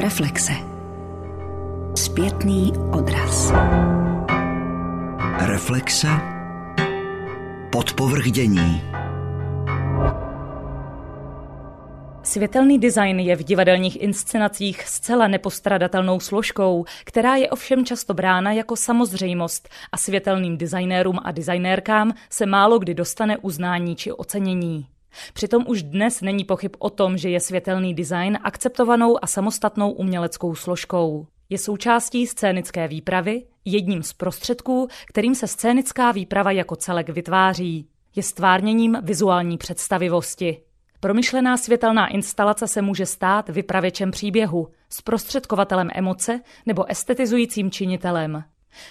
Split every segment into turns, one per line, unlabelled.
Reflexe. Zpětný odraz.
Reflexe. Podpovrdění.
Světelný design je v divadelních inscenacích zcela nepostradatelnou složkou, která je ovšem často brána jako samozřejmost a světelným designérům a designérkám se málo kdy dostane uznání či ocenění. Přitom už dnes není pochyb o tom, že je světelný design akceptovanou a samostatnou uměleckou složkou. Je součástí scénické výpravy, jedním z prostředků, kterým se scénická výprava jako celek vytváří. Je stvárněním vizuální představivosti. Promyšlená světelná instalace se může stát vypravěčem příběhu, zprostředkovatelem emoce nebo estetizujícím činitelem.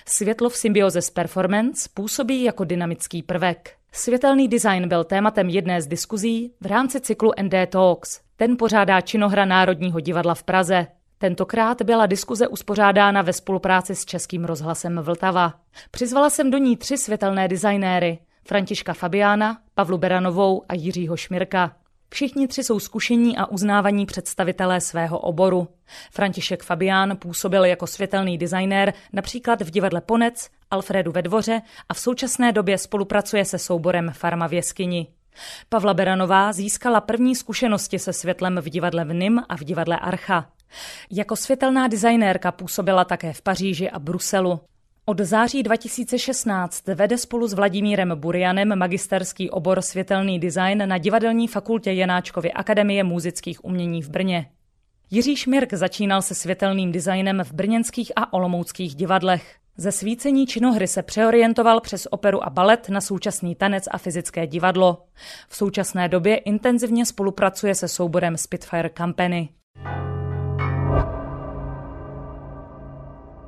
Světlo v symbioze s performance působí jako dynamický prvek. Světelný design byl tématem jedné z diskuzí v rámci cyklu ND Talks. Ten pořádá činohra Národního divadla v Praze. Tentokrát byla diskuze uspořádána ve spolupráci s Českým rozhlasem Vltava. Přizvala jsem do ní tři světelné designéry, Františka Fabiána, Pavlu Beranovou a Jiřího Šmirka. Všichni tři jsou zkušení a uznávaní představitelé svého oboru. František Fabián působil jako světelný designér například v divadle Ponec, Alfredu ve dvoře a v současné době spolupracuje se souborem Farma v jeskyni. Pavla Beranová získala první zkušenosti se světlem v divadle v Nim a v divadle Archa. Jako světelná designérka působila také v Paříži a Bruselu. Od září 2016 vede spolu s Vladimírem Burianem magisterský obor světelný design na divadelní fakultě Janáčkovy Akademie muzických umění v Brně. Jiří Šmirk začínal se světelným designem v brněnských a olomouckých divadlech. Ze svícení činohry se přeorientoval přes operu a balet na současný tanec a fyzické divadlo. V současné době intenzivně spolupracuje se souborem Spitfire Company.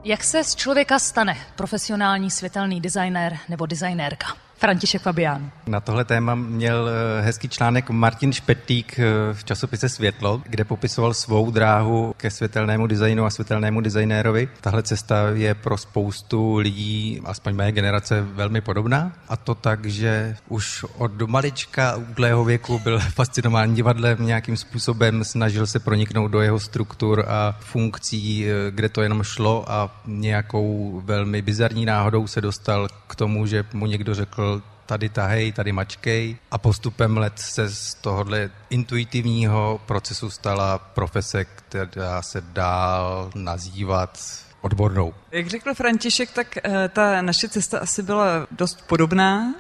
Jak se z člověka stane profesionální světelný designér nebo designérka? František Fabián.
Na tohle téma měl eh, hezký článek Martin Špetík eh, v časopise Světlo, kde popisoval svou dráhu ke světelnému designu a světelnému designérovi. Tahle cesta je pro spoustu lidí, aspoň mé generace, velmi podobná. A to tak, že už od malička útlého věku byl fascinován divadlem nějakým způsobem, snažil se proniknout do jeho struktur a funkcí, eh, kde to jenom šlo a nějakou velmi bizarní náhodou se dostal k tomu, že mu někdo řekl, tady tahej, tady mačkej a postupem let se z tohohle intuitivního procesu stala profese, která se dál nazývat odbornou.
Jak řekl František, tak eh, ta naše cesta asi byla dost podobná.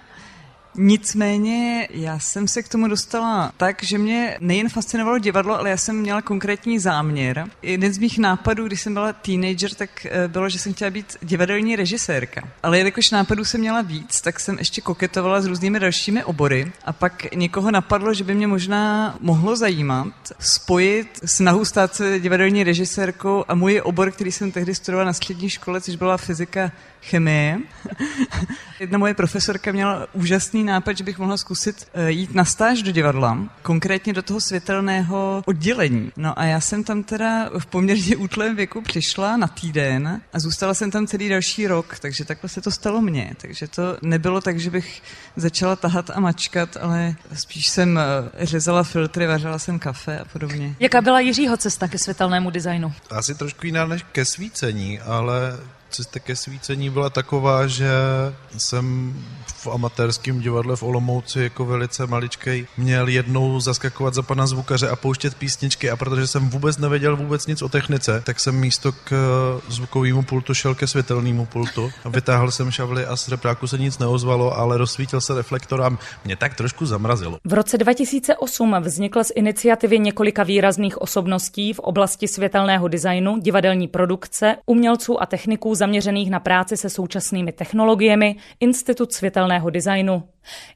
Nicméně já jsem se k tomu dostala tak, že mě nejen fascinovalo divadlo, ale já jsem měla konkrétní záměr. Jeden z mých nápadů, když jsem byla teenager, tak eh, bylo, že jsem chtěla být divadelní režisérka. Ale jelikož nápadů jsem měla víc, tak jsem ještě koketovala s různými dalšími obory a pak někoho napadlo, že by mě možná mohlo zajímat spojit snahu stát se divadelní režisérkou a můj obor, který jsem tehdy studovala na střední škole, což byla fyzika chemie. Jedna moje profesorka měla úžasný nápad, že bych mohla zkusit eh, jít na stáž do divadla, konkrétně do toho světelného oddělení. No a já jsem tam teda v poměrně útlém věku přišla na týden a zůstala jsem tam celý další rok, takže takhle se to stalo mně. Takže to nebylo tak, že bych začala tahat a mačkat, ale spíš jsem eh, řezala filtry, vařila jsem kafe a podobně.
Jaká byla Jiřího cesta ke světelnému designu?
Asi trošku jiná než ke svícení, ale cesta ke svícení byla taková, že jsem v amatérském divadle v Olomouci jako velice maličkej měl jednou zaskakovat za pana zvukaře a pouštět písničky a protože jsem vůbec nevěděl vůbec nic o technice, tak jsem místo k zvukovému pultu šel ke světelnému pultu. Vytáhl jsem šavly a z repráku se nic neozvalo, ale rozsvítil se reflektor a mě tak trošku zamrazilo.
V roce 2008 vznikl z iniciativy několika výrazných osobností v oblasti světelného designu, divadelní produkce, umělců a techniků zaměřených na práci se současnými technologiemi Institut světelného designu.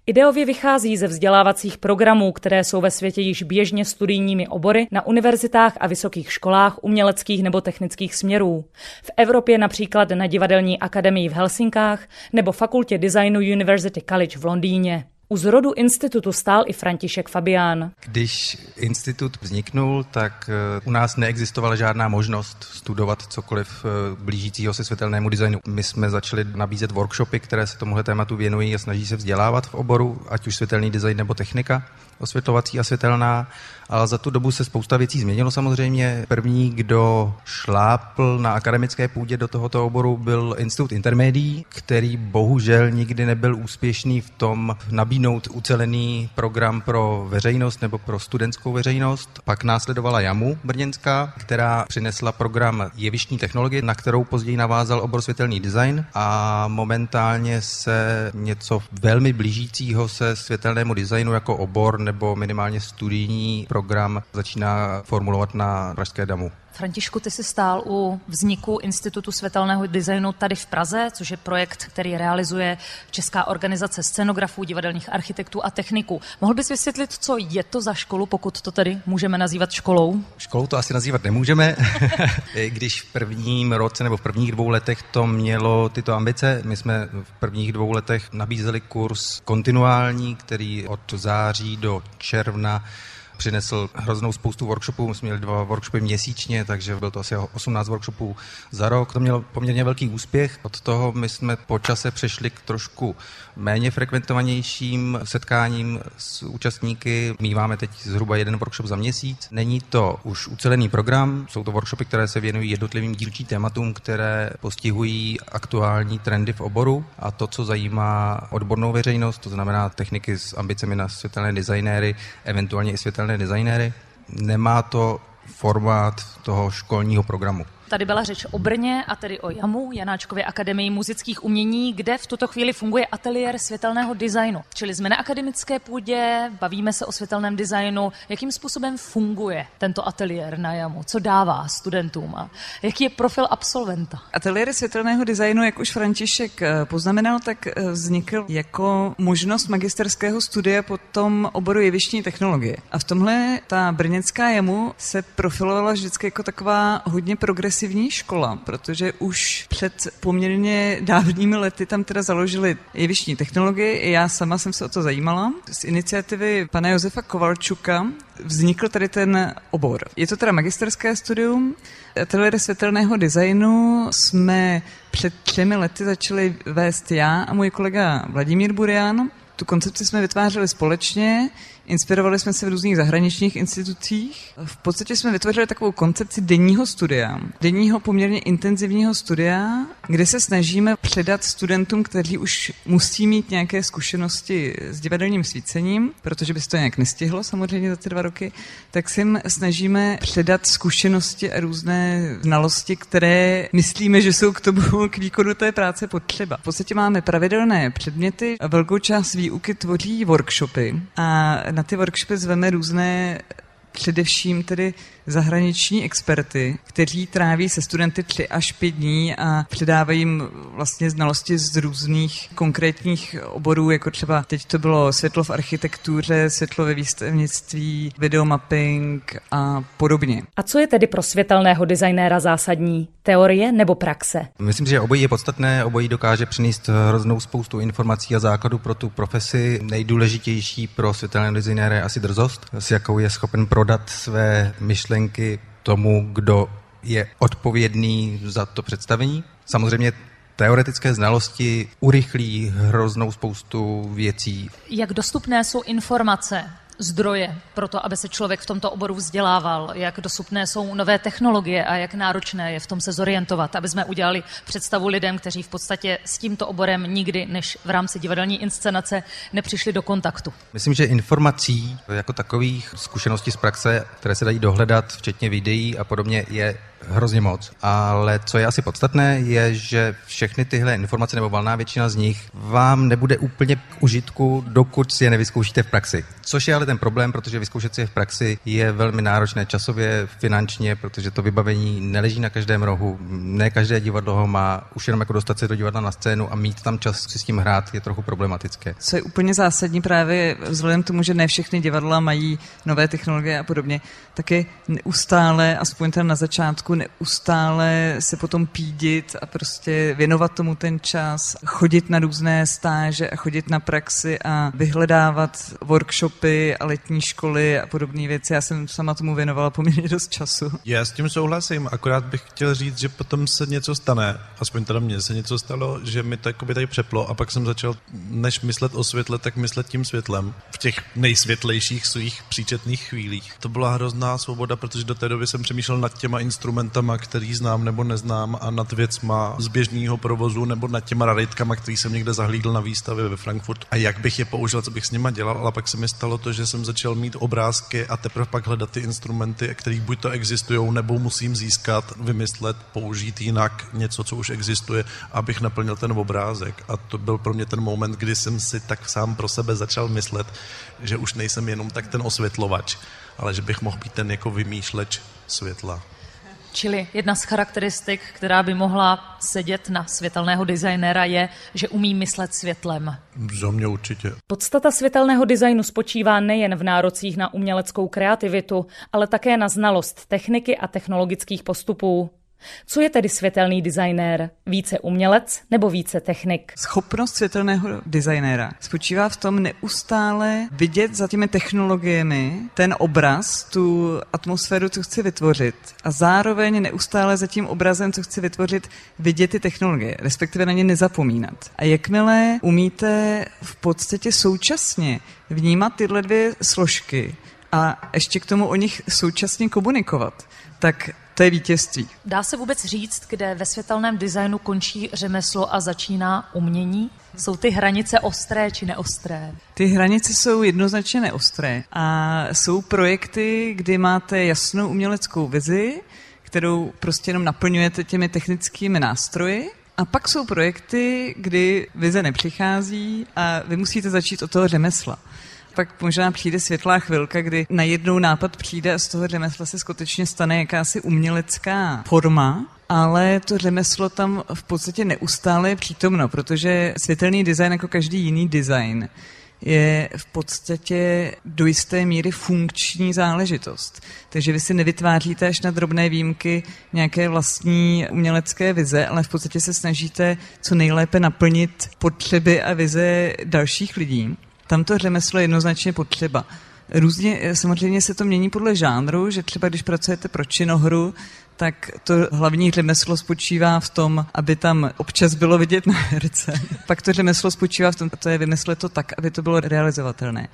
Ideově vychází ze vzdělávacích programů, které jsou ve světě již běžně studijními obory na univerzitách a vysokých školách uměleckých nebo technických směrů. V Evropě například na Divadelní akademii v Helsinkách nebo Fakultě designu University College v Londýně. U zrodu institutu stál i František Fabián.
Když institut vzniknul, tak eh, u nás neexistovala žádná možnost studovat cokoliv eh, blížícího se světelnému designu. My jsme začali nabízet workshopy, které se tomuhle tématu věnují a snaží se vzdělávat v oboru, ať už světelný design nebo technika osvětlovací a světelná. ale za tu dobu se spousta věcí změnilo samozřejmě. První, kdo šlápl na akademické půdě do tohoto oboru, byl Institut intermédií, který bohužel nikdy nebyl úspěšný v tom nabídnout ucelený program pro veřejnost nebo pro studentskou veřejnost. Pak následovala JAMU brněnská, která přinesla program jevištní technologie, na kterou později navázal obor světelný design a momentálně se něco velmi blížícího se světelnému designu jako obor nebo minimálně studijní program začíná formulovat na Pražské damu.
Františku, ty jsi stál u vzniku Institutu světelného designu tady v Praze, což je projekt, který realizuje Česká organizace scenografů, divadelních architektů a techniků. Mohl bys vysvětlit, co je to za školu, pokud to tedy můžeme nazývat školou?
Školou to asi nazývat nemůžeme, když v prvním roce nebo v prvních dvou letech to mělo tyto ambice. My jsme v prvních dvou letech nabízeli kurz kontinuální, který od září do června přinesl hroznou spoustu workshopů, my jsme měli dva workshopy měsíčně, takže byl to asi 18 workshopů za rok. To mělo poměrně velký úspěch. Od toho my jsme po čase přešli k trošku méně frekventovanějším setkáním s účastníky. Míváme teď zhruba jeden workshop za měsíc. Není to už ucelený program, jsou to workshopy, které se věnují jednotlivým dílčí tématům, které postihují aktuální trendy v oboru a to, co zajímá odbornou veřejnost, to znamená techniky s ambicemi na světelné designéry, eventuálně i světelné viditelné designéry. Nemá to formát toho školního programu.
Tady byla řeč o Brně a tedy o JAMu, Janáčkově akademii muzických umění, kde v tuto chvíli funguje ateliér světelného designu. Čili jsme na akademické půdě, bavíme se o světelném designu. Jakým způsobem funguje tento ateliér na JAMu? Co dává studentům? A jaký je profil absolventa?
Ateliér světelného designu, jak už František eh, poznamenal, tak eh, vznikl jako možnost magisterského studia po tom oboru jevištní technologie. A v tomhle ta brněnská JAMu se profilovala vždycky jako taková hodně progresivní progresivní škola, protože už před poměrně dávnými lety tam teda založili jevištní technologie. I já sama jsem se o to zajímala. Z iniciativy pana Josefa Kovalčuka vznikl tady ten obor. Je to teda magisterské studium. Ateliér světelného designu jsme před třemi lety začali vést já a můj kolega Vladimír Burian. Tu koncepci jsme vytvářeli společně. Inspirovali jsme se v různých zahraničních institucích. V podstatě jsme vytvořili takovou koncepci denního studia. Denního poměrně intenzivního studia, kde se snažíme předat studentům, kteří už musí mít nějaké zkušenosti s divadelním svícením, protože by se to nějak nestihlo samozřejmě za ty dva roky, tak si jim snažíme předat zkušenosti a různé znalosti, které myslíme, že jsou k tomu, k výkonu té práce potřeba. V podstatě máme pravidelné předměty a velkou část výuky tvoří workshopy a na ty workshopy zveme různé především tedy zahraniční experty, kteří tráví se studenty tři až pět dní a předávají jim vlastně znalosti z různých konkrétních oborů, jako třeba teď to bylo světlo v architektuře, světlo ve výstavnictví, videomapping a podobně.
A co je tedy pro světelného designéra zásadní? Teorie nebo praxe?
Myslím, že obojí je podstatné, obojí dokáže přinést hroznou spoustu informací a základů pro tu profesi. Nejdůležitější pro světelného designéra je asi drzost, s jakou je schopen prodat své myšlenky myšlenky tomu, kdo je odpovědný za to představení. Samozřejmě teoretické znalosti urychlí hroznou spoustu věcí.
Jak dostupné jsou informace zdroje pro to, aby se člověk v tomto oboru vzdělával, jak dostupné jsou nové technologie a jak náročné je v tom se zorientovat, aby jsme udělali představu lidem, kteří v podstatě s tímto oborem nikdy, než v rámci divadelní inscenace, nepřišli do kontaktu.
Myslím, že informací jako takových zkušeností z praxe, které se dají dohledat, včetně videí a podobně, je hrozně moc. Ale co je asi podstatné, je, že všechny tyhle informace nebo valná většina z nich vám nebude úplně k užitku, dokud si je nevyzkoušíte v praxi. Což je ale ten problém, protože vyzkoušet si je v praxi je velmi náročné časově, finančně, protože to vybavení neleží na každém rohu. Ne každé divadlo ho má, už jenom jako dostat se do divadla na scénu a mít tam čas si s tím hrát je trochu problematické.
Co je úplně zásadní právě vzhledem k tomu, že ne všechny divadla mají nové technologie a podobně, tak je neustále, aspoň ten na začátku, neustále se potom pídit a prostě věnovat tomu ten čas, chodit na různé stáže a chodit na praxi a vyhledávat workshopy a letní školy a podobné věci. Já jsem sama tomu věnovala poměrně dost času.
Já s tím souhlasím, akorát bych chtěl říct, že potom se něco stane, aspoň teda mně se něco stalo, že mi to jako by tady přeplo a pak jsem začal, než myslet o světle, tak myslet tím světlem v těch nejsvětlejších svých příčetných chvílích. To byla hrozná svoboda, protože do té doby jsem přemýšlel nad těma instrumentama, který znám nebo neznám a nad věcma z běžného provozu nebo nad těma raritkama, který jsem někde zahlídl na výstavě ve Frankfurt a jak bych je použil, co bych s nima dělal, ale pak se mi stalo to, že jsem začal mít obrázky a teprve pak hledat ty instrumenty, které buď to existují, nebo musím získat, vymyslet, použít jinak něco, co už existuje, abych naplnil ten obrázek. A to byl pro mě ten moment, kdy jsem si tak sám pro sebe začal myslet, že už nejsem jenom tak ten osvětlovač, ale že bych mohl být ten jako vymýšleč světla.
Čili jedna z charakteristik, která by mohla sedět na světelného designéra, je, že umí myslet světlem.
Za mě určitě.
Podstata světelného designu spočívá nejen v nárocích na uměleckou kreativitu, ale také na znalost techniky a technologických postupů. Co je tedy světelný designér? Více umělec nebo více technik?
Schopnost světelného designéra spočívá v tom neustále vidět za těmi technologiemi ten obraz, tu atmosféru, co chci vytvořit a zároveň neustále za tím obrazem, co chci vytvořit, vidět ty technologie, respektive na ně nezapomínat. A jakmile umíte v podstatě současně vnímat tyhle dvě složky a ještě k tomu o nich současně komunikovat, tak to je vítězství.
Dá se vůbec říct, kde ve světelném designu končí řemeslo a začíná umění? Jsou ty hranice ostré či neostré?
Ty hranice jsou jednoznačně neostré a jsou projekty, kdy máte jasnou uměleckou vizi, kterou prostě jenom naplňujete těmi technickými nástroji a pak jsou projekty, kdy vize nepřichází a vy musíte začít od toho řemesla pak možná přijde světlá chvilka, kdy najednou nápad přijde a z toho řemesla se skutečně stane jakási umělecká forma, ale to řemeslo tam v podstatě neustále je přítomno, protože světelný design jako každý jiný design je v podstatě do jisté míry funkční záležitost. Takže vy si nevytváříte až na drobné výjimky nějaké vlastní umělecké vize, ale v podstatě se snažíte co nejlépe naplnit potřeby a vize dalších lidí. Tam to řemeslo je jednoznačně potřeba. Různě eh, samozřejmě se to mění podle žánru, že třeba když pracujete pro činohru, tak to hlavní řemeslo spočívá v tom, aby tam občas bylo vidět na herce. Pak to řemeslo spočívá v tom, to je vymyslet to tak, aby to bylo realizovatelné.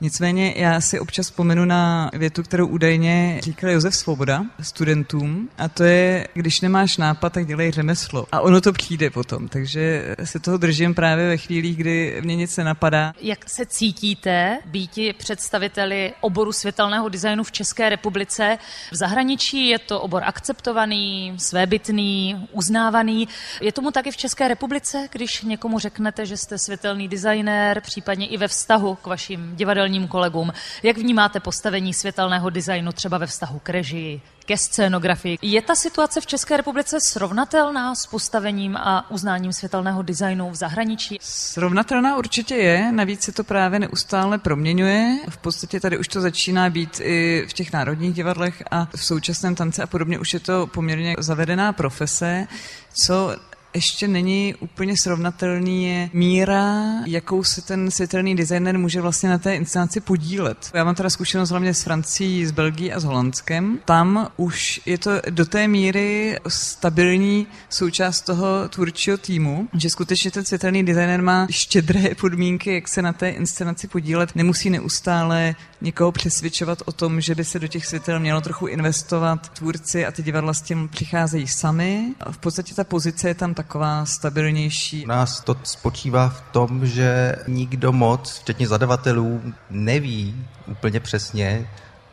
Nicméně já si občas vzpomenu na větu, kterou údajně říkal Josef Svoboda studentům a to je, když nemáš nápad, tak dělej řemeslo. A ono to přijde potom, takže se toho držím právě ve chvílích, kdy mě nic nenapadá.
Jak se cítíte býti představiteli oboru světelného designu v České republice? V zahraničí je to obor akceptovaný, svébytný, uznávaný. Je tomu taky v České republice, když někomu řeknete, že jste světelný designér, případně i ve vztahu k vašim divadelním divadelním kolegům. Jak vnímáte postavení světelného designu třeba ve vztahu k režii, ke scénografii? Je ta situace v České republice srovnatelná s postavením a uznáním světelného designu v zahraničí?
Srovnatelná určitě je, navíc se to právě neustále proměňuje. V podstatě tady už to začíná být i v těch národních divadlech a v současném tance a podobně už je to poměrně zavedená profese, co ještě není úplně srovnatelný je míra, jakou se ten světelný designer může vlastně na té inscenaci podílet. Já mám teda zkušenost hlavně s Francií, s Belgií a s Holandskem. Tam už je to do té míry stabilní součást toho tvůrčího týmu, že skutečně ten světelný designer má štědré podmínky, jak se na té inscenaci podílet. Nemusí neustále někoho přesvědčovat o tom, že by se do těch světel mělo trochu investovat. Tvůrci a ty divadla s tím přicházejí sami. V podstatě ta pozice je tam taková stabilnější.
U nás to spočívá v tom, že nikdo moc, včetně zadavatelů, neví úplně přesně,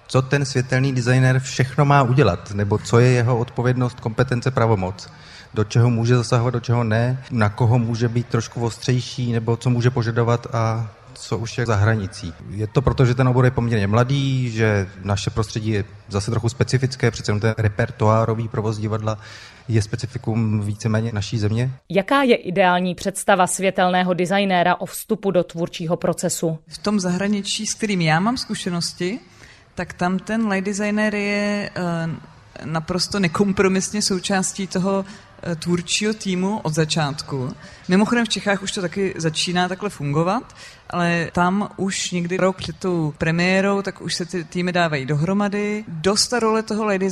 co ten světelný designer všechno má udělat, nebo co je jeho odpovědnost, kompetence, pravomoc do čeho může zasahovat, do čeho ne, na koho může být trošku ostřejší, nebo co může požadovat a co už je za hranicí. Je to proto, že ten obor je poměrně mladý, že naše prostředí je zase trochu specifické, přece jenom ten repertoárový provoz divadla je specifikum víceméně naší země.
Jaká je ideální představa světelného designéra o vstupu do tvůrčího procesu?
V tom zahraničí, s kterým já mám zkušenosti, tak tam ten light designer je uh, naprosto nekompromisně součástí toho eh, tvůrčího týmu od začátku. Mimochodem v Čechách už to taky začíná takhle fungovat, ale tam už někdy rok před tou premiérou, tak už se ty týmy dávají dohromady. Dost role toho lady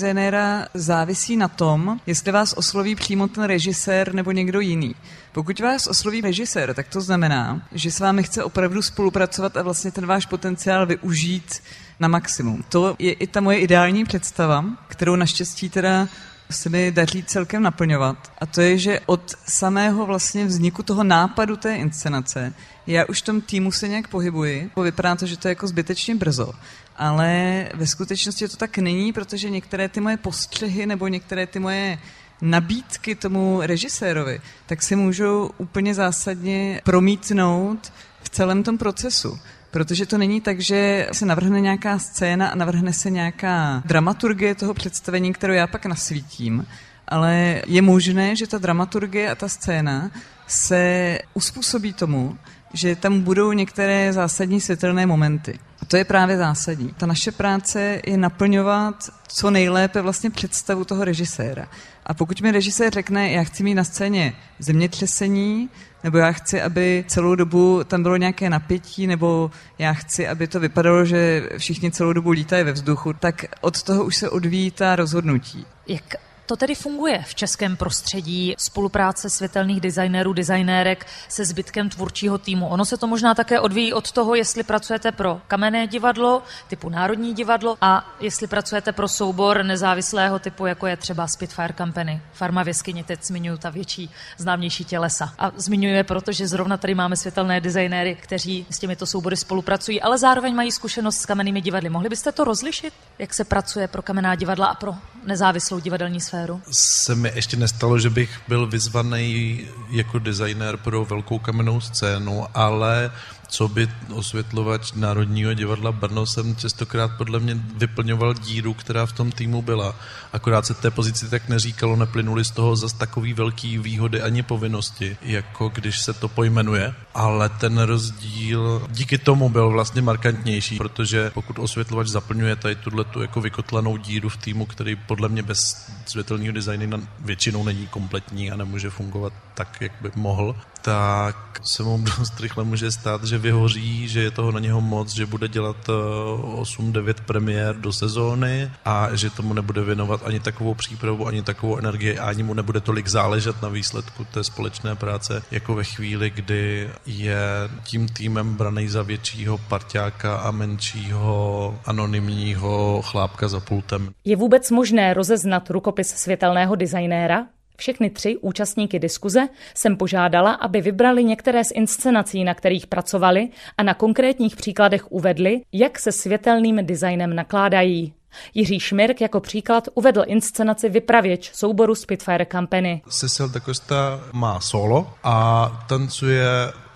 závisí na tom, jestli vás osloví přímo ten režisér nebo někdo jiný. Pokud vás osloví režisér, tak to znamená, že s vámi chce opravdu spolupracovat a vlastně ten váš potenciál využít na maximum. To je i ta moje ideální představa, kterou naštěstí teda se mi daří celkem naplňovat. A to je, že od samého vlastně vzniku toho nápadu té inscenace já už v tom týmu se nějak pohybuji. Vypadá to, že to je jako zbytečně brzo. Ale ve skutečnosti to tak není, protože některé ty moje postřehy nebo některé ty moje nabídky tomu režisérovi, tak si můžou úplně zásadně promítnout celém tom procesu. Protože to není tak, že se navrhne nějaká scéna a navrhne se nějaká dramaturgie toho představení, kterou já pak nasvítím, ale je možné, že ta dramaturgie a ta scéna se uspůsobí tomu, že tam budou některé zásadní světelné momenty. A to je právě zásadní. Ta naše práce je naplňovat co nejlépe vlastně představu toho režiséra. A pokud mi režisér řekne, já chci mít na scéně zemětřesení, nebo já chci, aby celou dobu tam bylo nějaké napětí, nebo já chci, aby to vypadalo, že všichni celou dobu lítají ve vzduchu, tak od toho už se odvíjí ta rozhodnutí.
Jak to tedy funguje v českém prostředí, spolupráce světelných designérů, designérek se zbytkem tvůrčího týmu. Ono se to možná také odvíjí od toho, jestli pracujete pro kamenné divadlo, typu Národní divadlo, a jestli pracujete pro soubor nezávislého typu, jako je třeba Spitfire Company. Farma v jeskyni, teď zmiňuji ta větší, známější tělesa. A zmiňuji je proto, že zrovna tady máme světelné designéry, kteří s těmito soubory spolupracují, ale zároveň mají zkušenost s kamennými divadly. Mohli byste to rozlišit, jak se pracuje pro kamenná divadla a pro nezávislou divadelní sféru?
Se mi ještě nestalo, že bych byl vyzvaný jako designér pro velkou kamennou scénu, ale co by osvětlovač Národního divadla Brno jsem častokrát podle mě vyplňoval díru, která v tom týmu byla. Akorát se té pozici tak neříkalo, neplynuli z toho zas takový velký výhody ani povinnosti, jako když se to pojmenuje. Ale ten rozdíl díky tomu byl vlastně markantnější, protože pokud osvětlovač zaplňuje tady tuhle tu jako vykotlanou díru v týmu, který podle mě bez světelného designu většinou není kompletní a nemůže fungovat tak, jak by mohl, tak se mu dost rychle může stát, že vyhoří, že je toho na něho moc, že bude dělat 8-9 eh, premiér do sezóny a že tomu nebude věnovat ani takovou přípravu, ani takovou energii, ani mu nebude tolik záležet na výsledku té společné práce, jako ve chvíli, kdy je tím týmem braný za většího parťáka a menšího anonymního chlápka za pultem.
Je vůbec možné rozeznat rukopis světelného designéra? Všechny tři účastníky diskuze jsem požádala, aby vybrali některé z inscenací, na kterých pracovali a na konkrétních příkladech uvedli, jak se světelným designem nakládají. Jiří Šmirk jako příklad uvedl inscenaci Vypravěč souboru Spitfire Company.
Cecil de Costa má solo a tancuje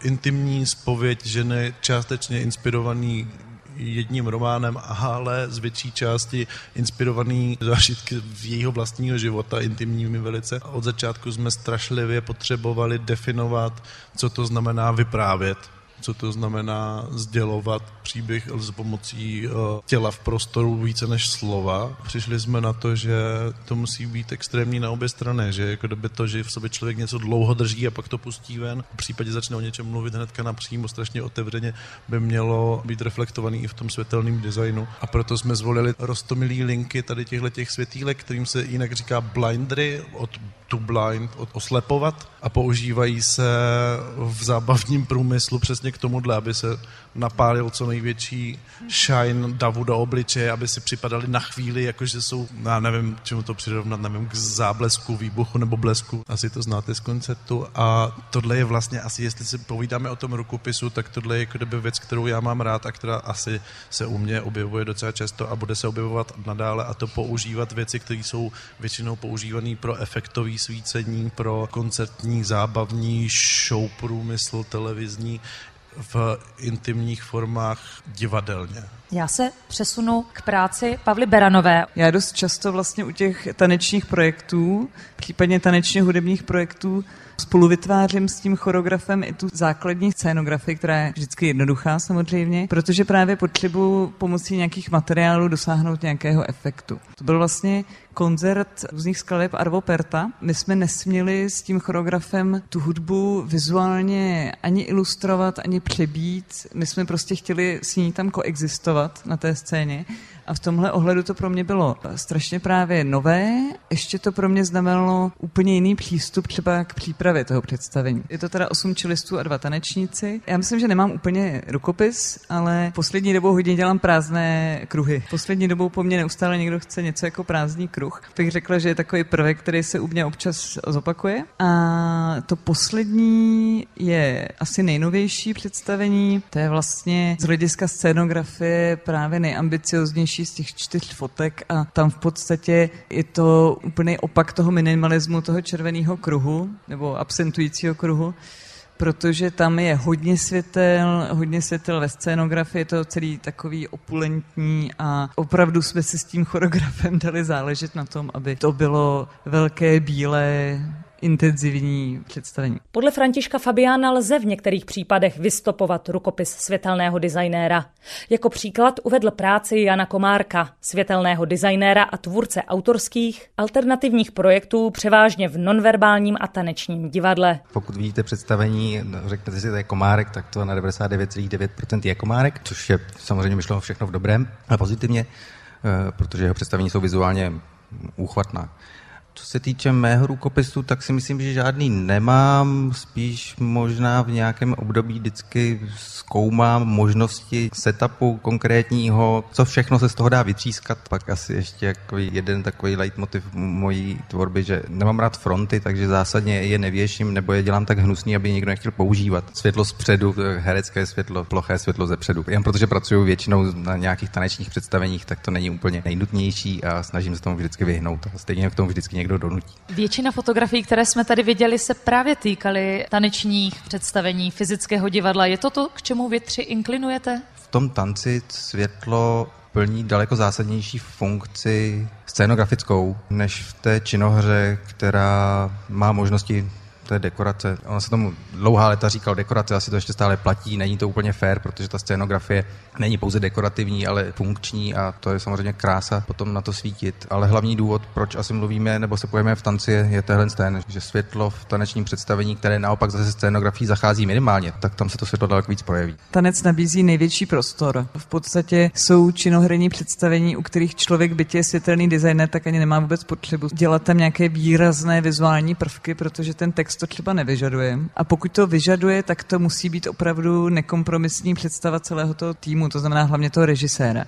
intimní spověď ženy částečně inspirovaný jedním románem, ale z větší části inspirovaný zážitky v jejího vlastního života, intimními velice. Od začátku jsme strašlivě potřebovali definovat, co to znamená vyprávět co to znamená sdělovat příběh s pomocí uh, těla v prostoru více než slova. Přišli jsme na to, že to musí být extrémní na obě strany, že jako kdyby to, že v sobě člověk něco dlouho drží a pak to pustí ven, v případě začne o něčem mluvit hnedka napřímo, strašně otevřeně, by mělo být reflektovaný i v tom světelném designu. A proto jsme zvolili rostomilý linky tady těchto těch světílek, kterým se jinak říká blindry od to blind, oslepovat a používají se v zábavním průmyslu přesně k tomuhle, aby se napálil co největší shine davu do obličeje, aby si připadali na chvíli, jakože jsou, já nevím, čemu to přirovnat, nevím, k záblesku, výbuchu nebo blesku. Asi to znáte z koncertu. A tohle je vlastně asi, jestli si povídáme o tom rukopisu, tak tohle je jako kdyby věc, kterou já mám rád a která asi se u mě objevuje docela často a bude se objevovat nadále a to používat věci, které jsou většinou používané pro efektový svícení, pro koncertní, zábavní show průmysl, televizní, v intimních formách divadelně.
Já se přesunu k práci Pavly Beranové.
Já dost často vlastně u těch tanečních projektů, případně tanečně hudebních projektů, Spolu vytvářím s tím choreografem i tu základní scénografii, která je vždycky jednoduchá samozřejmě, protože právě potřebuji pomocí nějakých materiálů dosáhnout nějakého efektu. To byl vlastně koncert různých skladeb Arvo Perta. My jsme nesměli s tím choreografem tu hudbu vizuálně ani ilustrovat, ani přebít. My jsme prostě chtěli s ní tam koexistovat na té scéně a v tomhle ohledu to pro mě bylo strašně právě nové. Ještě to pro mě znamenalo úplně jiný přístup třeba k přípravě toho představení. Je to teda osm čelistů a dva tanečníci. Já myslím, že nemám úplně rukopis, ale poslední dobou hodně dělám prázdné kruhy. Poslední dobou po mně neustále někdo chce něco jako prázdný kruh. Bych řekla, že je takový prvek, který se u mě občas zopakuje. A to poslední je asi nejnovější představení. To je vlastně z hlediska scénografie právě nejambicioznější nejsilnější z těch čtyř fotek a tam v podstatě je to úplný opak toho minimalismu, toho červeného kruhu, nebo absentujícího kruhu protože tam je hodně světel, hodně světel ve scénografii, je to celý takový opulentní a opravdu jsme si s tím choreografem dali záležet na tom, aby to bylo velké, bílé, intenzivní představení.
Podle Františka Fabiána lze v některých případech vystopovat rukopis světelného designéra. Jako příklad uvedl práci Jana Komárka, světelného designéra a tvůrce autorských alternativních projektů převážně v nonverbálním a tanečním divadle.
Pokud vidíte představení, řeknete si, že to je Komárek, tak to na 99,9% je Komárek, což je samozřejmě myšleno všechno v dobrém a pozitivně, eh, protože jeho představení jsou vizuálně úchvatná. Co se týče mého rukopisu, tak si myslím, že žádný nemám, spíš možná v nějakém období vždycky zkoumám možnosti setupu konkrétního, co všechno se z toho dá vytřískat. Pak asi ještě jako jeden takový leitmotiv mojí tvorby, že nemám rád fronty, takže zásadně je nevěším nebo je dělám tak hnusný, aby někdo nechtěl používat. Světlo zpředu, herecké světlo, ploché světlo ze předu. Jen protože pracuji většinou na nějakých tanečních představeních, tak to není úplně nejnutnější a snažím se tomu vždycky vyhnout. Stejně k tomu vždycky někdo někdo donutí.
Většina fotografií, které jsme tady viděli, se právě týkaly tanečních představení, fyzického divadla. Je to to, k čemu vy tři inklinujete?
V tom tanci světlo plní daleko zásadnější funkci scénografickou, než v té činohře, která má možnosti to je dekorace. Ono se tomu dlouhá leta říkal dekorace, asi to ještě stále platí, není to úplně fair, protože ta scénografie není pouze dekorativní, ale funkční a to je samozřejmě krása potom na to svítit. Ale hlavní důvod, proč asi mluvíme nebo se pojeme v tanci, je tenhle ten, že světlo v tanečním představení, které naopak zase scénografií zachází minimálně, tak tam se to světlo daleko víc projeví.
Tanec nabízí největší prostor. V podstatě jsou činoherní představení, u kterých člověk bytě světelný designer, tak ani nemá vůbec potřebu dělat tam nějaké výrazné vizuální prvky, protože ten text to třeba nevyžaduje. A pokud to vyžaduje, tak to musí být opravdu nekompromisní představa celého toho týmu, to znamená hlavně toho režiséra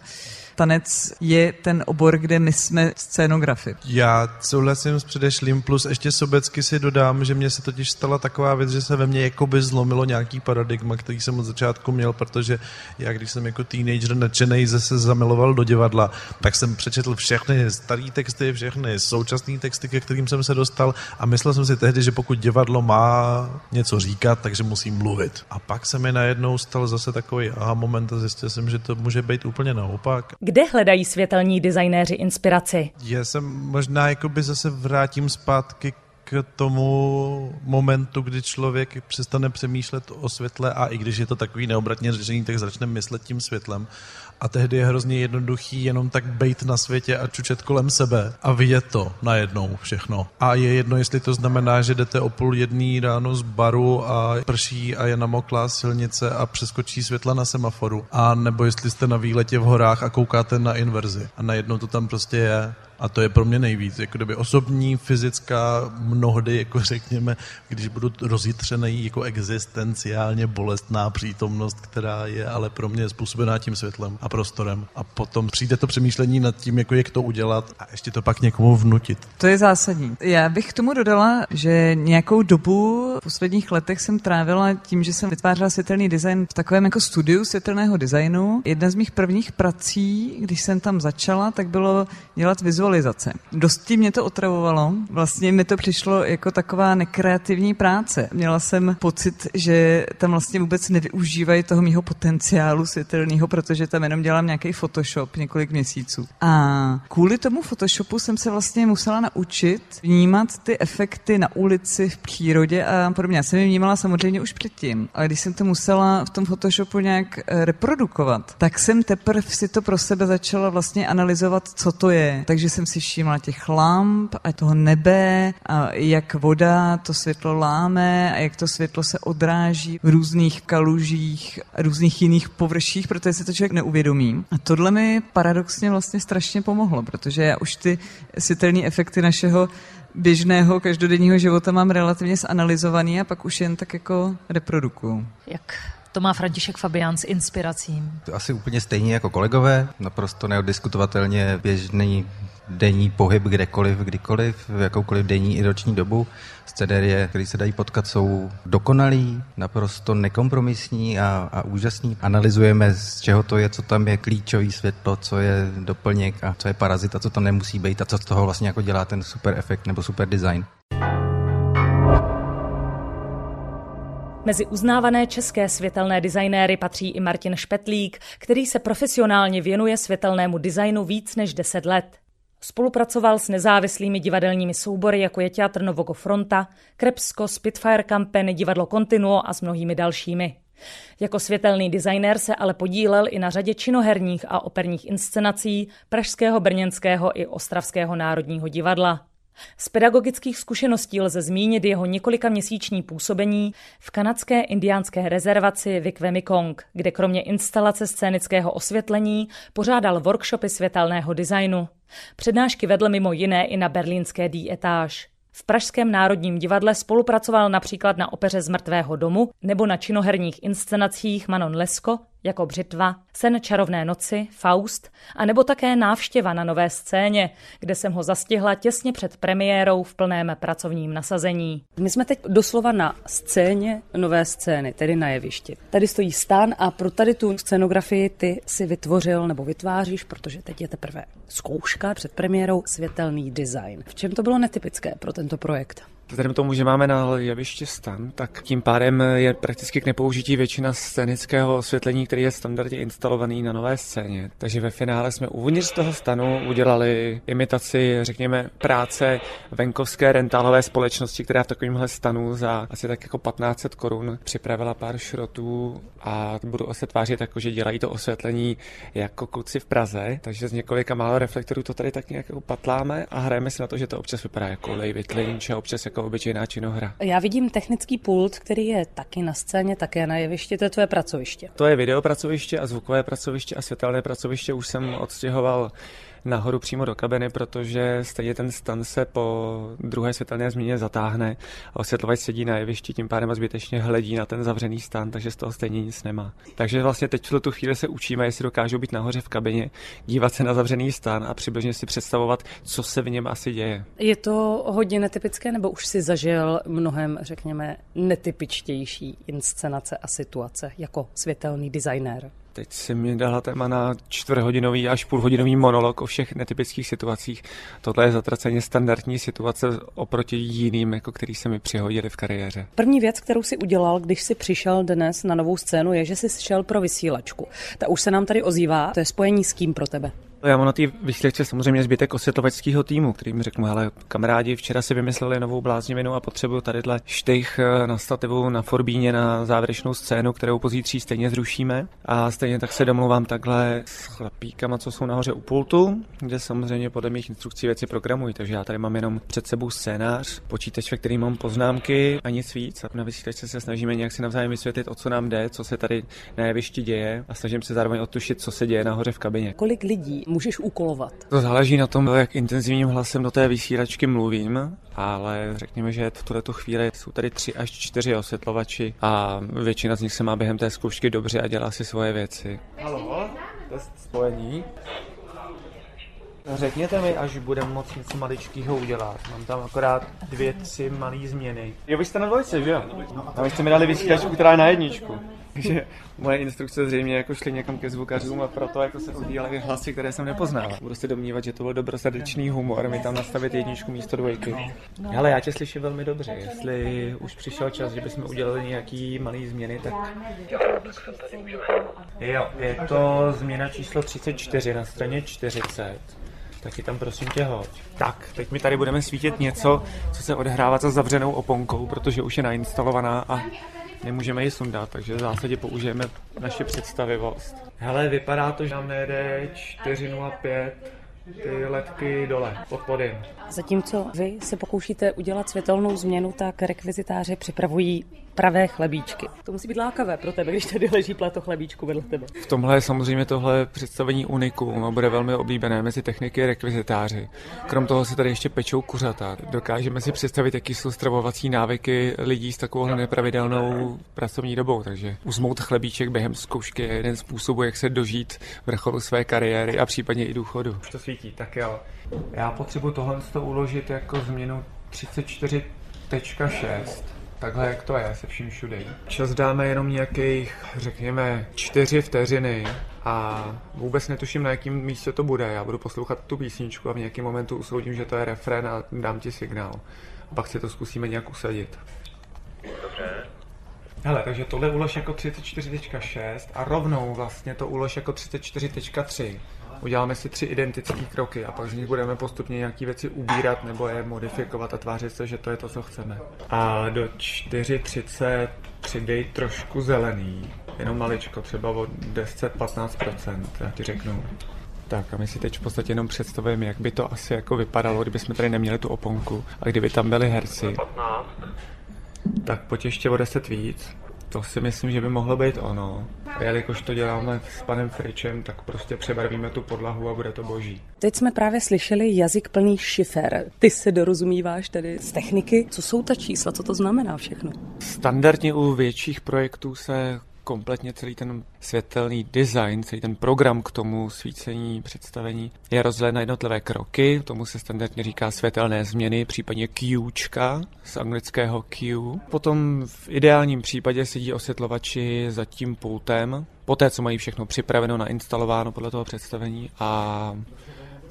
tanec je ten obor, kde my jsme scénografy.
Já souhlasím s předešlým, plus ještě sobecky si dodám, že mě se totiž stala taková věc, že se ve mně jakoby zlomilo nějaký paradigma, který jsem od začátku měl, protože já, když jsem jako teenager nadšený zase zamiloval do divadla, tak jsem přečetl všechny staré texty, všechny současné texty, ke kterým jsem se dostal a myslel jsem si tehdy, že pokud divadlo má něco říkat, takže musí mluvit. A pak se mi najednou stal zase takový aha moment a zjistil jsem, že to může být úplně naopak.
Kde hledají světelní designéři inspiraci?
Já jsem možná jakoby zase vrátím zpátky k tomu momentu, kdy člověk přestane přemýšlet o světle a i když je to takový neobratně řešení, tak začne myslet tím světlem. A tehdy je hrozně jednoduchý jenom tak bejt na světě a čučet kolem sebe a vidět to najednou všechno. A je jedno, jestli to znamená, že jdete o půl jedný ráno z baru a prší a je namoklá silnice a přeskočí světla na semaforu. A nebo jestli jste na výletě v horách a koukáte na inverzi. A najednou to tam prostě je a to je pro mě nejvíc. Jako kdyby osobní, fyzická, mnohdy, jako řekněme, když budu rozjitřený jako existenciálně bolestná přítomnost, která je ale pro mě způsobená tím světlem a prostorem. A potom přijde to přemýšlení nad tím, jako jak to udělat a ještě to pak někomu vnutit.
To je zásadní. Já bych k tomu dodala, že nějakou dobu v posledních letech jsem trávila tím, že jsem vytvářela světelný design v takovém jako studiu světelného designu. Jedna z mých prvních prací, když jsem tam začala, tak bylo dělat vizuální vizualizace. Dosti mě to otravovalo. Vlastně mi to přišlo jako taková nekreativní práce. Měla jsem pocit, že tam vlastně vůbec nevyužívají toho mýho potenciálu světelného, protože tam jenom dělám nějaký Photoshop několik měsíců. A kvůli tomu Photoshopu jsem se vlastně musela naučit vnímat ty efekty na ulici, v přírodě a podobně. Já jsem je vnímala samozřejmě už předtím, ale když jsem to musela v tom Photoshopu nějak eh, reprodukovat, tak jsem teprve si to pro sebe začala vlastně analyzovat, co to je. Takže jsem si všimla těch lamp a toho nebe a jak voda to světlo láme a jak to světlo se odráží v různých kalužích a různých jiných površích, protože se to člověk neuvědomí. A tohle mi paradoxně vlastně strašně pomohlo, protože já už ty světelné efekty našeho běžného každodenního života mám relativně zanalizovaný a pak už jen tak jako reprodukuju.
Jak to má František Fabián s inspirací.
To asi úplně stejně jako kolegové, naprosto neodiskutovatelně běžný denní pohyb kdekoliv, kdykoliv, v jakoukoliv denní i roční dobu. Scenérie, které se dají potkat, jsou dokonalý, naprosto nekompromisní a, a úžasný. Analyzujeme, z čeho to je, co tam je klíčový světlo, co je doplněk a co je parazit a co to nemusí být a co z toho vlastně jako dělá ten super efekt nebo super design.
Mezi uznávané české světelné designéry patří i Martin Špetlík, který se profesionálně věnuje světelnému designu víc než 10 let. Spolupracoval s nezávislými divadelními soubory, jako je Teatr Novogo Fronta, Krebsko, Spitfire Company, Divadlo Continuo a s mnohými dalšími. Jako světelný designér se ale podílel i na řadě činoherních a operních inscenací Pražského, Brněnského i Ostravského národního divadla. Z pedagogických zkušeností lze zmínit jeho několika měsíční působení v kanadské indiánské rezervaci Wikwe Mekong, kde kromě instalace scénického osvětlení pořádal workshopy světelného designu. Přednášky vedl mimo jiné i na berlínské D etáž. V Pražském národním divadle spolupracoval například na opeře z mrtvého domu nebo na činoherních inscenacích Manon Lesko jako Břitva, Sen čarovné noci, Faust, a nebo také návštěva na nové scéně, kde jsem ho zastihla těsně před premiérou v plném pracovním nasazení.
My jsme teď doslova na scéně nové scény, tedy na jevišti. Tady stojí stan a pro tady tu scenografii ty si vytvořil nebo vytváříš, protože teď je teprve zkouška před premiérou světelný design. V čem to bylo netypické pro tento projekt?
Vzhledem tomu, že máme na jevišti stan, tak tím pádem je prakticky k nepoužití většina scénického osvětlení, který je standardně instalovaný na nové scéně. Takže ve finále jsme uvnitř toho stanu udělali imitaci, řekněme, práce venkovské rentálové společnosti, která v takovémhle stanu za asi tak jako 1500 korun připravila pár šrotů a budu se tvářit jako, že dělají to osvětlení jako kluci v Praze, takže z několika málo reflektorů to tady tak nějak upatláme a hrajeme si na to, že to občas vypadá jako David Lynch a občas jako obyčejná činohra.
Já vidím technický pult, který je taky na scéně, také na jevišti, to je tvoje pracoviště.
To je videopracoviště a zvukové pracoviště a světelné pracoviště už jsem odstěhoval nahoru přímo do kabiny, protože stejně ten stan se po druhé světelné změně zatáhne a osvětlovač sedí na jevišti, tím pádem a zbytečně hledí na ten zavřený stan, takže z toho stejně nic nemá. Takže vlastně teď v tu chvíli se učíme, jestli dokážou být nahoře v kabině, dívat se na zavřený stan a přibližně si představovat, co se v něm asi děje.
Je to hodně netypické, nebo už si zažil mnohem, řekněme, netypičtější inscenace a situace jako světelný designér?
Teď si mi dala téma na čtvrthodinový až půlhodinový monolog o všech netypických situacích. Tohle je zatraceně standardní situace oproti jiným, jako který se mi přihodili v kariéře.
První věc, kterou si udělal, když si přišel dnes na novou scénu, je, že jsi šel pro vysílačku. Ta už se nám tady ozývá. To je spojení s kým pro tebe?
Já mám na té vysílačce samozřejmě zbytek osvětlovačského týmu, který mi řekl, ale kamarádi včera si vymysleli novou bláznivinu a potřebuju tadyhle štych eh, na stativu na Forbíně na závěrečnou scénu, kterou pozítří stejně zrušíme. A stejně tak se domluvám takhle s chlapíkama, co jsou nahoře u pultu, kde samozřejmě podle mých instrukcí věci programují. Takže já tady mám jenom před sebou scénář, počítač, ve který mám poznámky a nic víc. A na vysílačce se snažíme nějak si navzájem vysvětlit, o co nám jde, co se tady na jevišti děje a snažím se zároveň odtušit, co se děje nahoře v kabině.
Kolik lidí můžeš úkolovat?
To záleží na tom, jak intenzivním hlasem do té vysílačky mluvím, ale řekněme, že v tuto chvíli jsou tady tři až čtyři osvětlovači a většina z nich se má během té zkoušky dobře a dělá si svoje věci. Halo, test spojení. Řekněte mi, až budeme moc něco maličkého udělat. Mám tam akorát dvě, tři malé změny. Jo, vy jste na dvojce, že jo? A vy jste mi dali vysílačku, která je na jedničku. Takže moje instrukce zřejmě jako šly někam ke zvukařům a proto jako se odvíjely hlasy, které jsem nepoznal. Budu si domnívat, že to byl dobrosrdečný humor, mi tam nastavit jedničku místo dvojky. Ale já tě slyším velmi dobře. Jestli už přišel čas, že bychom udělali nějaký malý změny, tak... Jo, je to změna číslo 34 na straně 40. Taky tam prosím tě hoď. Tak, teď mi tady budeme svítit něco, co se odehrává za zavřenou oponkou, protože už je nainstalovaná a nemůžeme ji sundat, takže v zásadě použijeme naši představivost. Hele, vypadá to, že nám nejde 405 ty ledky dole, pod podem.
Zatímco vy se pokoušíte udělat světelnou změnu, tak rekvizitáři připravují pravé chlebíčky. To musí být lákavé pro tebe, když tady leží plato chlebíčku vedle tebe.
V tomhle je samozřejmě tohle představení uniku, no, bude velmi oblíbené mezi techniky a rekvizitáři. Krom toho se tady ještě pečou kuřata. Dokážeme si představit, jaký jsou stravovací návyky lidí s takovou nepravidelnou pracovní dobou, takže uzmout chlebíček během zkoušky je jeden způsob, jak se dožít vrcholu své kariéry a případně i důchodu. Už to svítí, tak jo. Já potřebuji tohle uložit jako změnu 34.6 takhle, jak to je se vším všude. Čas dáme jenom nějakých, řekněme, čtyři vteřiny a vůbec netuším, na jakém místě to bude. Já budu poslouchat tu písničku a v nějakém momentu usoudím, že to je refrén a dám ti signál. A pak si to zkusíme nějak usadit. Dobře. Hele, takže tohle ulož jako 34.6 a rovnou vlastně to ulož jako 34.3 uděláme si tři identické kroky a pak z nich budeme postupně nějaké věci ubírat nebo je modifikovat a tvářit se, že to je to, co chceme. A do 4.30 přidej trošku zelený, jenom maličko, třeba o 10-15%, já ti řeknu. Tak a my si teď v podstatě jenom představujeme, jak by to asi jako vypadalo, kdyby jsme tady neměli tu oponku a kdyby tam byli herci. Tak pojď ještě o 10 víc. To si myslím, že by mohlo být ono. A jelikož to děláme s panem Fričem, tak prostě přebarvíme tu podlahu a bude to boží.
Teď jsme právě slyšeli jazyk plný šifer. Ty se dorozumíváš tedy z techniky. Co jsou ta čísla, co to znamená všechno?
Standardně u větších projektů se kompletně celý ten světelný design, celý ten program k tomu svícení, představení je rozdělen na jednotlivé kroky, tomu se standardně říká světelné změny, případně Qčka z anglického Q. Potom v ideálním případě sedí osvětlovači za tím pultem, poté co mají všechno připraveno, nainstalováno podle toho představení a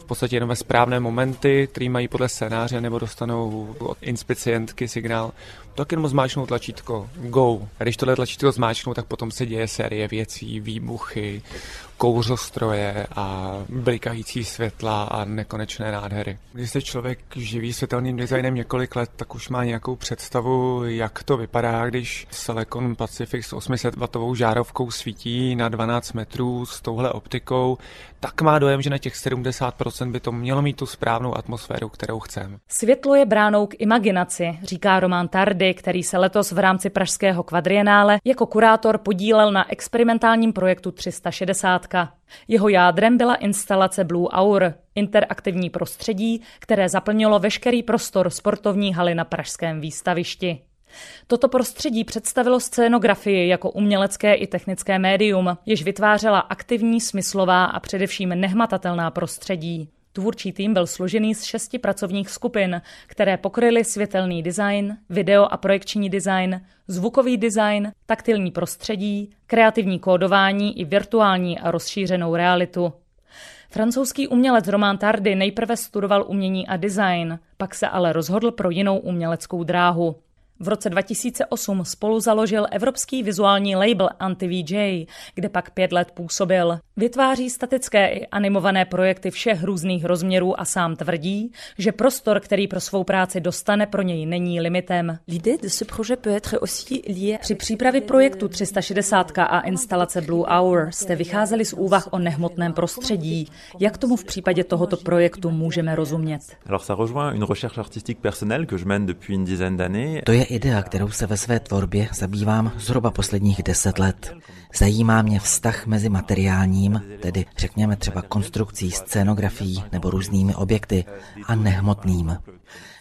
podstatě jenom ve správné momenty, který mají podle scénáře nebo dostanou od inspicientky signál, tak jenom zmáčknou tlačítko Go. A když tohle tlačítko zmáčknou, tak potom se děje série věcí, výbuchy, kouřostroje a blikající světla a nekonečné nádhery. Když se člověk živí světelným designem několik let, tak už má nějakou představu, jak to vypadá, když Silicon Pacific s 800 W žárovkou svítí na 12 metrů s touhle optikou, tak má dojem, že na těch 70% by to mělo mít tu správnou atmosféru, kterou chceme.
Světlo je bránou k imaginaci, říká Roman Tardy, který se letos v rámci Pražského kvadrienále jako kurátor podílel na experimentálním projektu 360 jeho jádrem byla instalace Blue Hour, interaktivní prostředí, které zaplnilo veškerý prostor sportovní haly na pražském výstavišti. Toto prostředí představilo scénografii jako umělecké i technické médium, jež vytvářela aktivní, smyslová a především nehmatatelná prostředí. Tvůrčí tým byl složený z šesti pracovních skupin, které pokryly světelný design, video a projekční design, zvukový design, taktilní prostředí, kreativní kódování i virtuální a rozšířenou realitu. Francouzský umělec Roman Tardy nejprve studoval umění a design, pak se ale rozhodl pro jinou uměleckou dráhu. V roce 2008 spolu založil evropský vizuální label Anti-VJ, kde pak pět let působil. Vytváří statické i animované projekty všech různých rozměrů a sám tvrdí, že prostor, který pro svou práci dostane, pro něj není limitem. Při přípravě projektu 360 a instalace Blue Hour jste vycházeli z úvah o nehmotném prostředí. Jak tomu v případě tohoto projektu můžeme rozumět?
To je idea, kterou se ve své tvorbě zabývám zhruba posledních deset let. Zajímá mě vztah mezi materiálním, tedy řekněme třeba konstrukcí, scénografií nebo různými objekty, a nehmotným.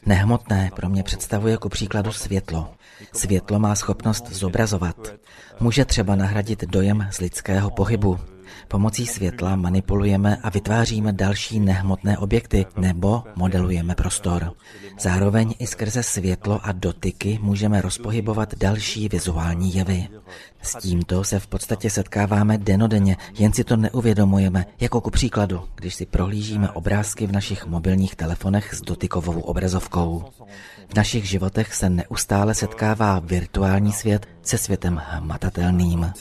Nehmotné pro mě představuje jako příkladu světlo. Světlo má schopnost zobrazovat. Může třeba nahradit dojem z lidského pohybu. Pomocí světla manipulujeme a vytváříme další nehmotné objekty nebo modelujeme prostor. Zároveň i skrze světlo a dotyky můžeme rozpohybovat další vizuální jevy. S tímto se v podstatě setkáváme denodenně, jen si to neuvědomujeme, jako ku příkladu, když si prohlížíme obrázky v našich mobilních telefonech s dotykovou obrazovkou. V našich životech se neustále setkává virtuální svět se světem hmatatelným.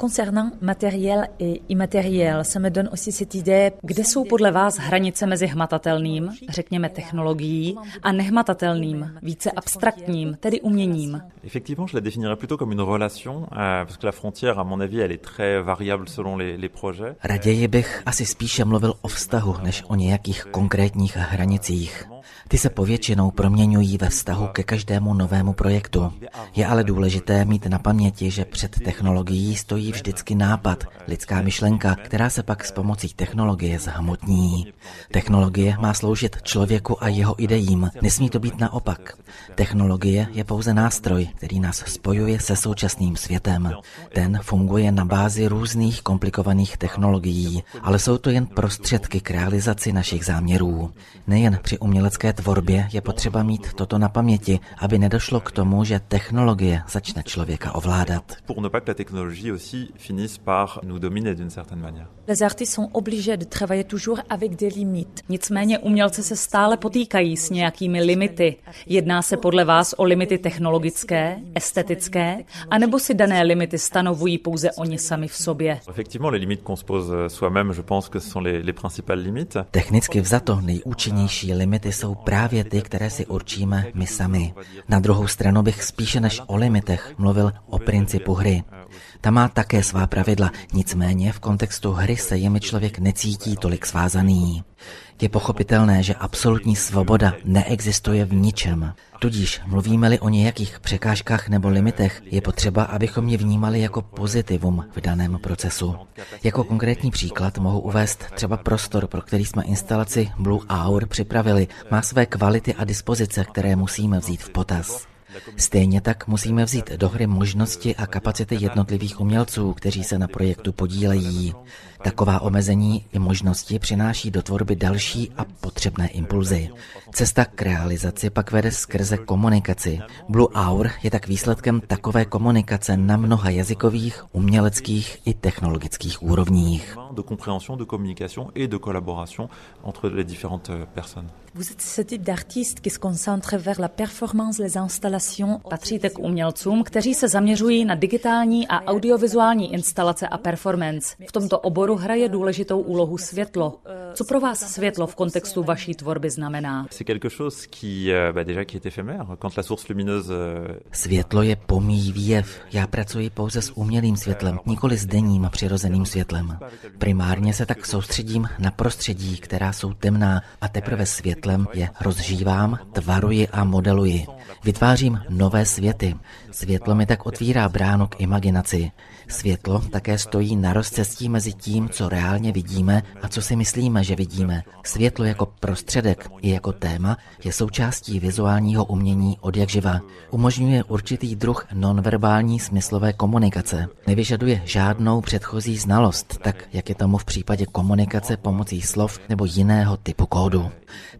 Concernant matériel et immatériel, ça me donne aussi cette idée, kde jsou podle vás hranice mezi hmatatelným, řekněme technologií, a nehmatatelným, více abstraktním, tedy uměním.
Effectivement, je la définirais plutôt comme une relation, euh, parce que la frontière, à mon avis, elle est très variable selon les, les projets.
Raději bych asi spíše mluvil o vztahu, než o nějakých konkrétních hranicích. Ty se povětšinou proměňují ve vztahu ke každému novému projektu. Je ale důležité mít na paměti, že před technologií stojí vždycky nápad, lidská myšlenka, která se pak s pomocí technologie zhmotní. Technologie má sloužit člověku a jeho ideím, nesmí to být naopak. Technologie je pouze nástroj, který nás spojuje se současným světem. Ten funguje na bázi různých komplikovaných technologií, ale jsou to jen prostředky k realizaci našich záměrů. Nejen při umělecké tvorbě je potřeba mít toto na paměti, aby nedošlo k tomu, že technologie začne člověka ovládat.
Pour ne pas que la technologie aussi finisse par nous dominer d'une certaine manière.
Les artistes sont obligés de travailler toujours avec des limites. Nicméně umělci se stále potýkají s nějakými limity. Jedná se podle vás o limity technologické, estetické, anebo si dané limity stanovují pouze oni sami v sobě?
Effectivement, les limites qu'on se pose soi-même, je pense que ce sont les, les principales limites.
Technicky vzato nejúčinnější limity jsou právě ty, které si určíme my sami. Na druhou stranu bych spíše než o limitech mluvil o principu hry. Ta má také svá pravidla, nicméně v kontextu hry se jimi člověk necítí tolik svázaný. Je pochopitelné, že absolutní svoboda neexistuje v ničem. Tudíž mluvíme-li o nějakých překážkách nebo limitech, je potřeba, abychom je vnímali jako pozitivum v daném procesu. Jako konkrétní příklad mohu uvést třeba prostor, pro který jsme instalaci Blue Hour připravili. Má své kvality a dispozice, které musíme vzít v potaz. Stejně tak musíme vzít do hry možnosti a kapacity jednotlivých umělců, kteří se na projektu podílejí. Taková omezení i možnosti přináší do tvorby další a potřebné impulzy. Cesta k realizaci pak vede skrze komunikaci. Blue Hour je tak výsledkem takové komunikace na mnoha jazykových, uměleckých i technologických úrovních.
De compréhension, de communication et de collaboration entre les différentes personnes.
Vous êtes ce type d'artiste qui se concentre vers la performance, les installations. Patříte k umělcům, kteří se zaměřují na digitální a audiovizuální instalace a performance. V tomto oboru hraje důležitou úlohu světlo. Co pro vás světlo v kontextu vaší tvorby znamená?
C'est quelque chose qui, euh, bah, déjà qui est éphémère. Quand la source lumineuse euh,
Světlo je pomíjivý jev. Já pracuji pouze s umělým světlem, nikoli s denním přirozeným světlem. Primárně se tak soustředím na prostředí, která jsou temná a teprve světlem je rozžívám, tvaruji a modeluji. Vytvářím nové světy. Světlo mi tak otvírá bránu k imaginaci. Světlo také stojí na rozcestí mezi tím, co reálně vidíme a co si myslíme, že vidíme. Světlo jako prostředek i jako téma je součástí vizuálního umění od jak živa. Umožňuje určitý druh nonverbální smyslové komunikace. Nevyžaduje žádnou předchozí znalost, tak jak je tomu v případě komunikace pomocí slov nebo jiného typu kódu.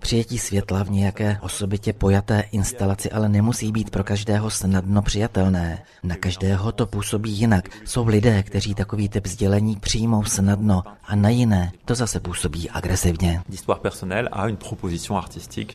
Přijetí světla v nějaké osobitě pojaté instalaci ale nemusí být pro každého snadno přijatelné. Na každého to působí jinak. Jsou lidé, kteří takový typ sdělení přijmou snadno a na jiné to zase působí agresivně.
artistique